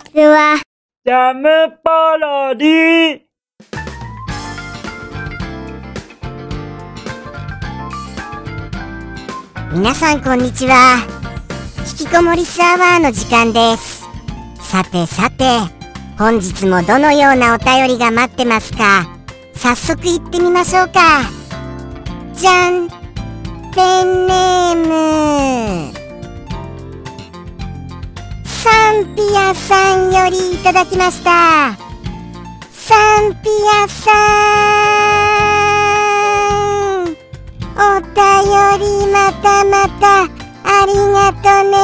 ちは。ジャムパロディ皆さんこんにちは。引きこもりスアワーの時間です。さてさて、本日もどのようなお便りが待ってますか？早速行ってみましょうか。じゃんペンネームサンピアさんよりいただきました。サンピアさんお便りまたまたありがとね。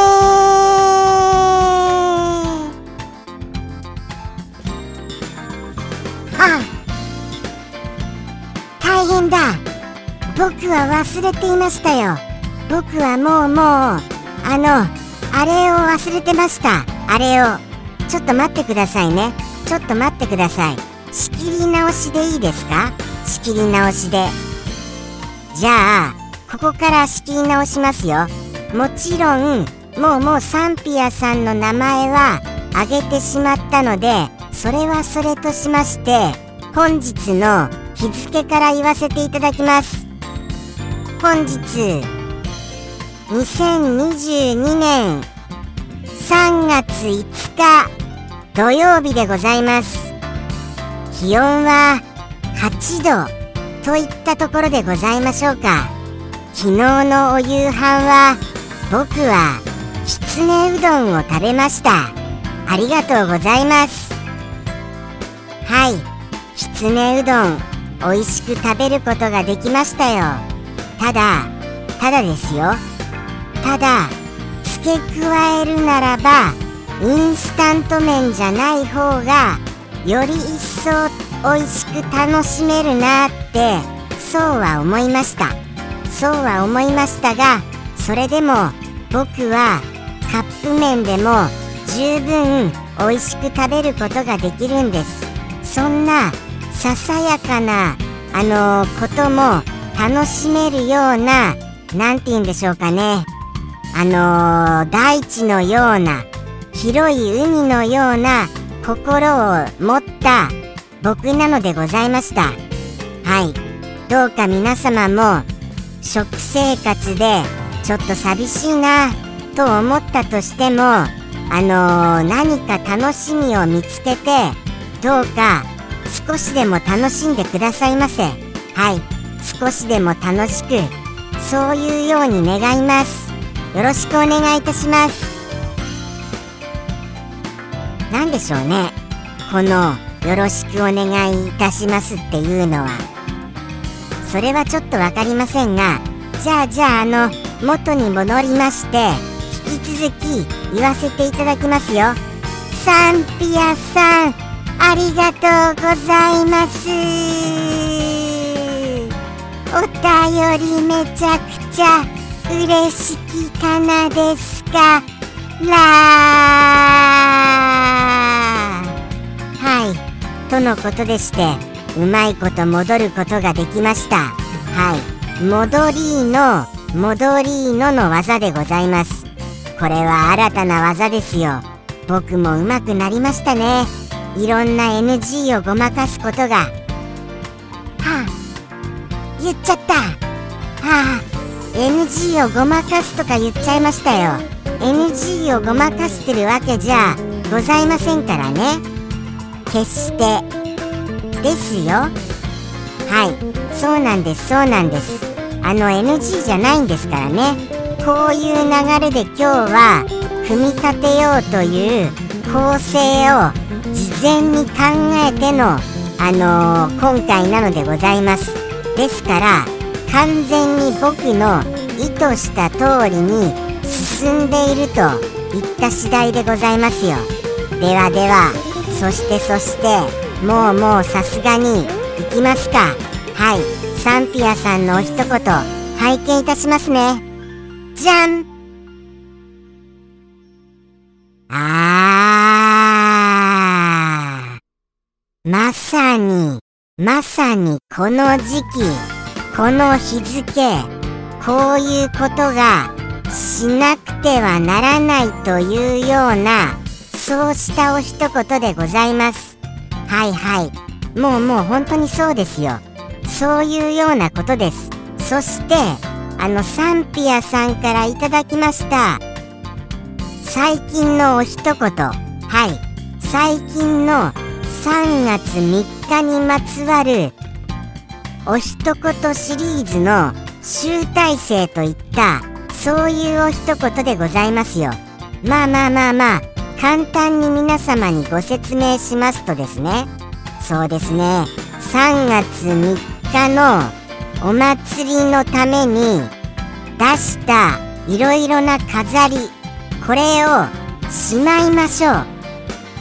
あ大変だ。僕は忘れていましたよ。僕はもうもうあのあれを忘れてました。あれを。ちょっと待ってくださいね。ちょっと待ってください。仕切り直しでいいですか？仕切り直しで。じゃあここから仕切り直しますよ。もちろんもうもうサンピアさんの名前は挙げてしまったのでそれはそれとしまして本日の日付から言わせていただきます。本日2022年3月5日土曜日でございます。気温は8度といったところでございましょうか。昨日のお夕飯は僕はきつねうどんを食べました。ありがとうございます。はいきつねうどん美味しく食べることができましたよ。ただただですよ。ただ付け加えるならばインスタント麺じゃない方がより一層美味しく楽しめるなってそうは思いました。そうは思いましたがそれでも僕はカップ麺でも十分美味しく食べることができるんです。そんなささやかなあのことも楽しめるようななんて言うんでしょうかね。あの大地のような広い海のような心を持った僕なのでございました。はい。どうか皆様も食生活でちょっと寂しいなと思ったとしてもあのー何か楽しみを見つけてどうか少しでも楽しんでくださいませ。はい。少しでも楽しくそういうように願います。よろしくお願いいたします。なんでしょうね。この「よろしくお願いいたします」っていうのは。それはちょっと分かりませんがじゃあじゃああの元に戻りまして引き続き言わせていただきますよ。サンピアさんありがとうございます。お便りめちゃくちゃ嬉しきかなですか？らはい。とのことでしてうまいこと戻ることができました。はい。戻りーの戻りーのの技でございます。これは新たな技ですよ。僕も上手くなりましたね。いろんな NG をごまかすことが。はあ。言っちゃった。はあ。NG をごまかすとか言っちゃいましたよ。NG をごまかしてるわけじゃございませんからね。決して。ですよ。はい。そうなんですそうなんです。あの NG じゃないんですからね。こういう流れで今日は組み立てようという構成を事前に考えてのあのー今回なのでございます。ですから完全に僕の意図した通りに進んでいるといった次第でございますよ。ではではそしてそしてもうもうさすがに行きますか。はい。サンピアさんのお一言拝見いたしますね。じゃん。あー。まさにまさにこの時期。この日付こういうことがしなくてはならないというようなそうしたお一言でございます。はいはい。もうもう本当にそうですよ。そういうようなことです。そしてあのサンピアさんからいただきました最近のお一言。はい。最近の3月3日にまつわるお一言シリーズの集大成といったそういうお一言でございますよ。まあまあまあまあ簡単に皆様にご説明しますとですね。そうですね。3月3日のお祭りのために出したいろいろな飾りこれをしまいましょう。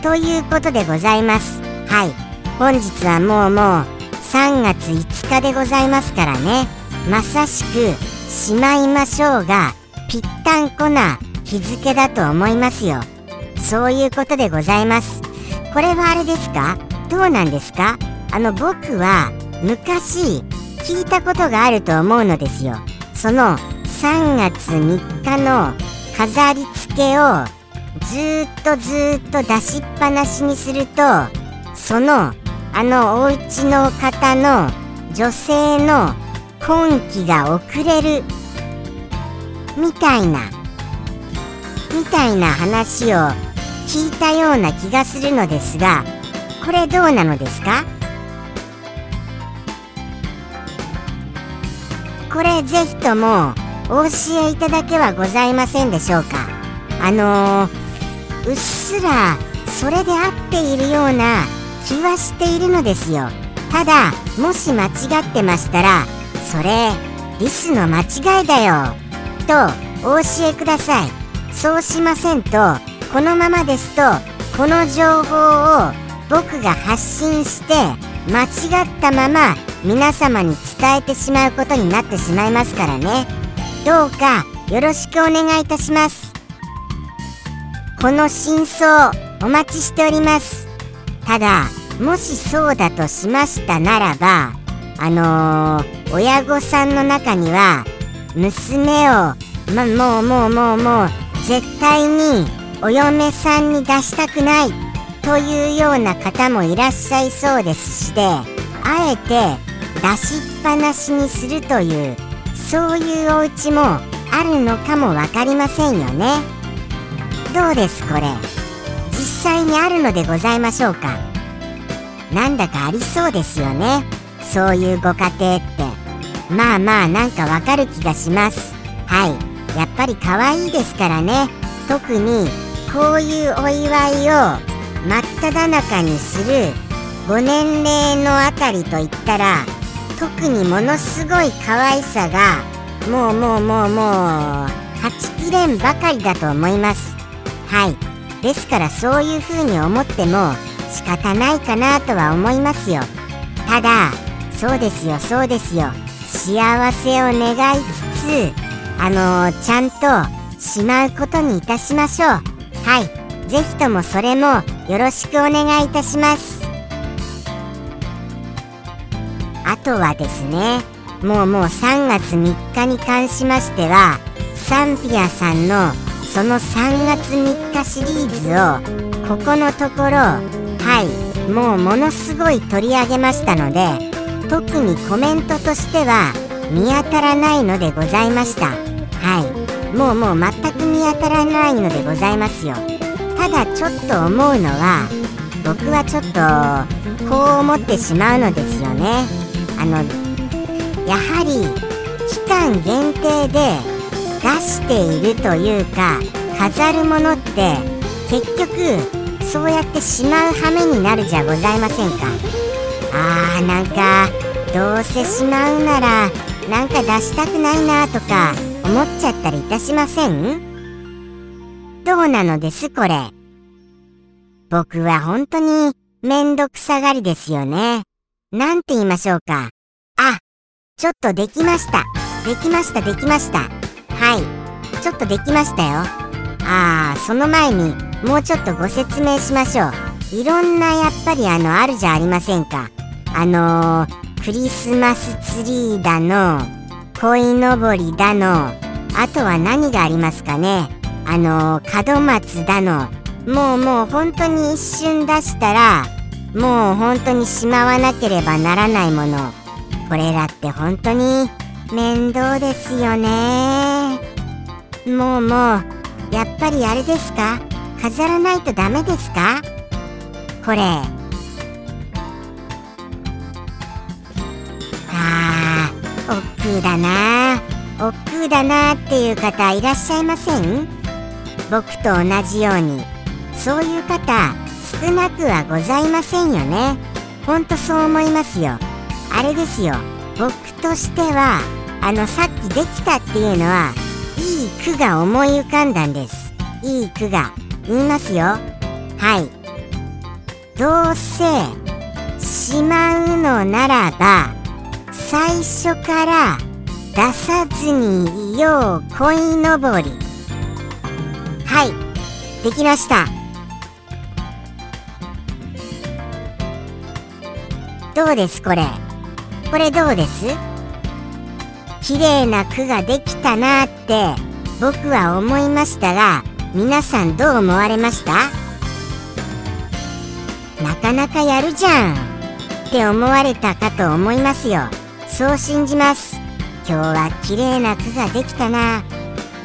ということでございます。はい。本日はもうもう3月5日でございますからね。まさしくしまいましょうがぴったんこな日付だと思いますよ。そういうことでございます。これはあれですか？どうなんですか？あの僕は昔聞いたことがあると思うのですよ。その3月3日の飾り付けをずっとずっと出しっぱなしにするとそのあのお家の方の女性の婚期が遅れるみたいなみたいな話を聞いたような気がするのですがこれどうなのですか？これぜひともお教えいただけはございませんでしょうか？あのー、うっすらそれで合っているような気はしているのですよ。ただもし間違ってましたらそれリスの間違いだよ。とお教えください。そうしませんとこのままですとこの情報を僕が発信して間違ったまま皆様に伝えてしまうことになってしまいますからね。どうかよろしくお願いいたします。この真相お待ちしております。ただもしそうだとしましたならばあのー、親御さんの中には娘をまもうもうもうもう絶対にお嫁さんに出したくないというような方もいらっしゃいそうですしてあえて出しっぱなしにするというそういうお家もあるのかも分かりませんよね。どうですこれ。際にあるのでございましょうか。なんだかありそうですよね。そういうご家庭って。まあまあなんかわかる気がします。はい。やっぱり可愛いですからね。特にこういうお祝いを真っ只中にするご年齢のあたりといったら特にものすごい可愛さがもうもうもうもうはちきれんばかりだと思います。はい。ですからそういうふうに思っても仕方ないかなとは思いますよ。ただそうですよそうですよ。幸せを願いつつあのー、ちゃんとしまうことにいたしましょう。はい。ぜひともそれもよろしくお願いいたします。あとはですねもうもう3月3日に関しましてはサンピアさんのその3月3日シリーズをここのところはいもうものすごい取り上げましたので特にコメントとしては見当たらないのでございました。はい。もうもう全く見当たらないのでございますよ。ただちょっと思うのは僕はちょっとこう思ってしまうのですよね。あのやはり期間限定で出しているというか飾るものって結局そうやってしまう羽目になるじゃございませんかあーなんかどうせしまうならなんか出したくないなとか思っちゃったりいたしません？どうなのですこれ僕は本当にめんどくさがりですよね。なんて言いましょうか。あ、ちょっとできました。できました、できました。はい。ちょっとできましたよ。ああ、その前にもうちょっとご説明しましょう。いろんなやっぱりあの、あるじゃありませんか。あのー、クリスマスツリーだの、鯉のぼりだの、あとは何がありますかね。あのー、門松だの、もうもう本当に一瞬出したらもう本当にしまわなければならないものこれらって本当に面倒ですよね。もうもうやっぱりあれですか？飾らないとダメですか？これ。あー億劫だな。億劫だなっていう方いらっしゃいません？僕と同じように。そういう方少なくはございませんよね。ほんとそう思いますよ。あれですよ。僕としてはあのさっきできたっていうのはいい句が思い浮かんだんです。いい句が。言いますよ。はい。どうせしまうのならば最初から出さずにいよう鯉のぼり。はい。できました。どうですこれ。これどうです？綺麗な句ができたなって僕は思いましたが皆さんどう思われました？なかなかやるじゃんって思われたかと思いますよ。そう信じます。今日は綺麗な句ができたな。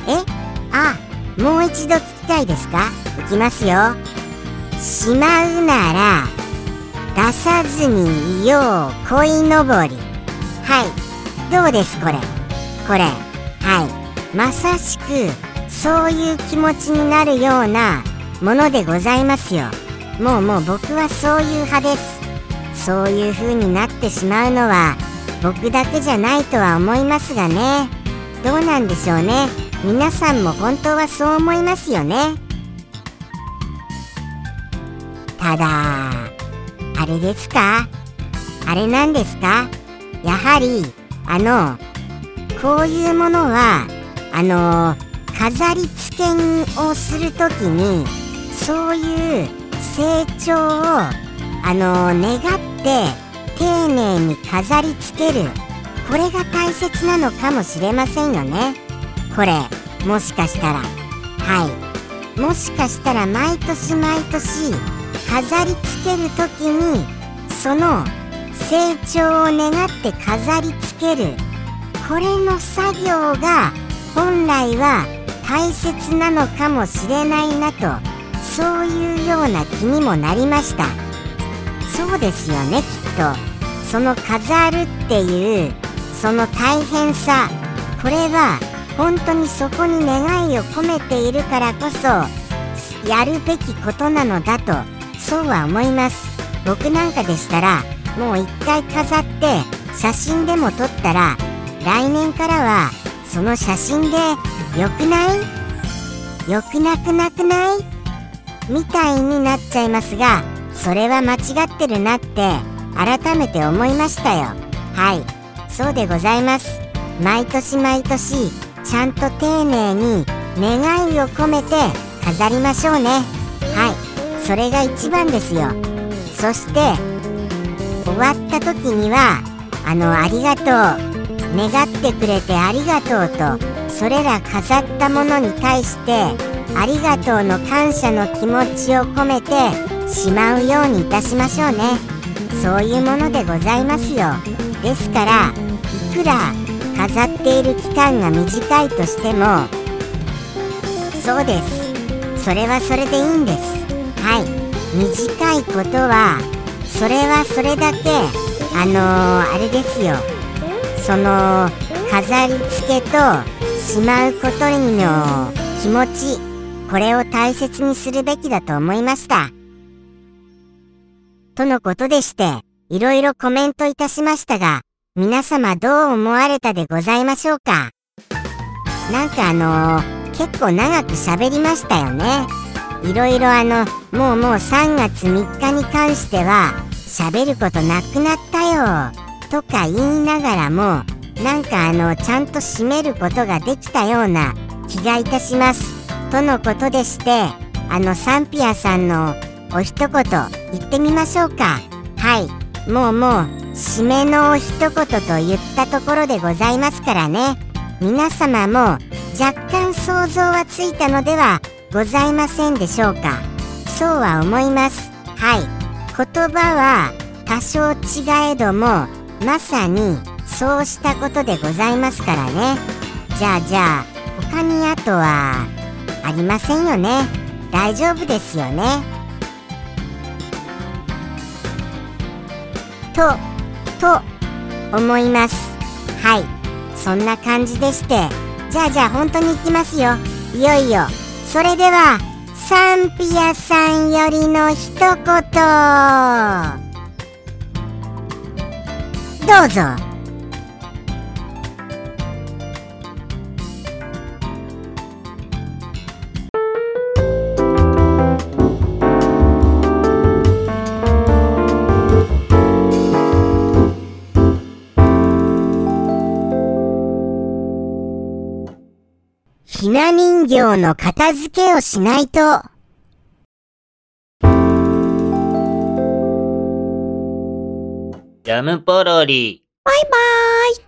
え？あもう一度聞きたいですか？いきますよ。しまうなら出さずにいよう鯉のぼり。はい。どうですこれ？これはい。まさしくそういう気持ちになるようなものでございますよ。もうもう僕はそういう派です。そういう風になってしまうのは僕だけじゃないとは思いますがね。どうなんでしょうね。皆さんも本当はそう思いますよね。ただあれですか？あれなんですか？やはりあのこういうものはあの飾り付けをするときにそういう成長をあの願って丁寧に飾り付ける。これが大切なのかもしれませんよね。これ。もしかしたら。はい。もしかしたら毎年毎年飾り付ける時にその成長を願って飾り付ける。これの作業が本来は大切なのかもしれないなとそういうような気にもなりました。そうですよねきっと。その飾るっていうその大変さこれは本当にそこに願いを込めているからこそやるべきことなのだとそうは思います。僕なんかでしたらもう一回飾って写真でも撮ったら来年からはその写真で良くない？良くなくなくない？みたいになっちゃいますがそれは間違ってるなって改めて思いましたよ。はい。そうでございます。毎年毎年ちゃんと丁寧に願いを込めて飾りましょうね。はい。それが一番ですよ。そしてわった時にはあのありがとう。願ってくれてありがとうとそれら飾ったものに対してありがとうの感謝の気持ちを込めてしまうようにいたしましょうね。そういうものでございますよ。ですからいくら飾っている期間が短いとしてもそうです。それはそれでいいんです。はい。短いことはそれはそれだけあのー、あれですよ。その飾り付けとしまうことにの気持ちこれを大切にするべきだと思いました。とのことでしていろいろコメントいたしましたが皆様どう思われたでございましょうか？なんかあのー、結構長く喋りましたよね。いろいろあのもうもう3月3日に関しては喋ることなくなったよとか言いながらもなんかあのちゃんと締めることができたような気がいたします。とのことでしてあのサンピアさんのお一言言ってみましょうか。はい。もうもう締めのお一言と言ったところでございますからね。皆様も若干想像はついたのではございませんでしょうか。そうは思います。はい。言葉は多少違えどもまさにそうしたことでございますからね。じゃあじゃあ他にあとはありませんよね。大丈夫ですよね。とと思います。はい。そんな感じでして。じゃあじゃあ本当に行きますよ。いよいよ。それではサンピアさんよりの一言。どうぞ。の片付けをしないと。ジャムポロリ。バイバーイ。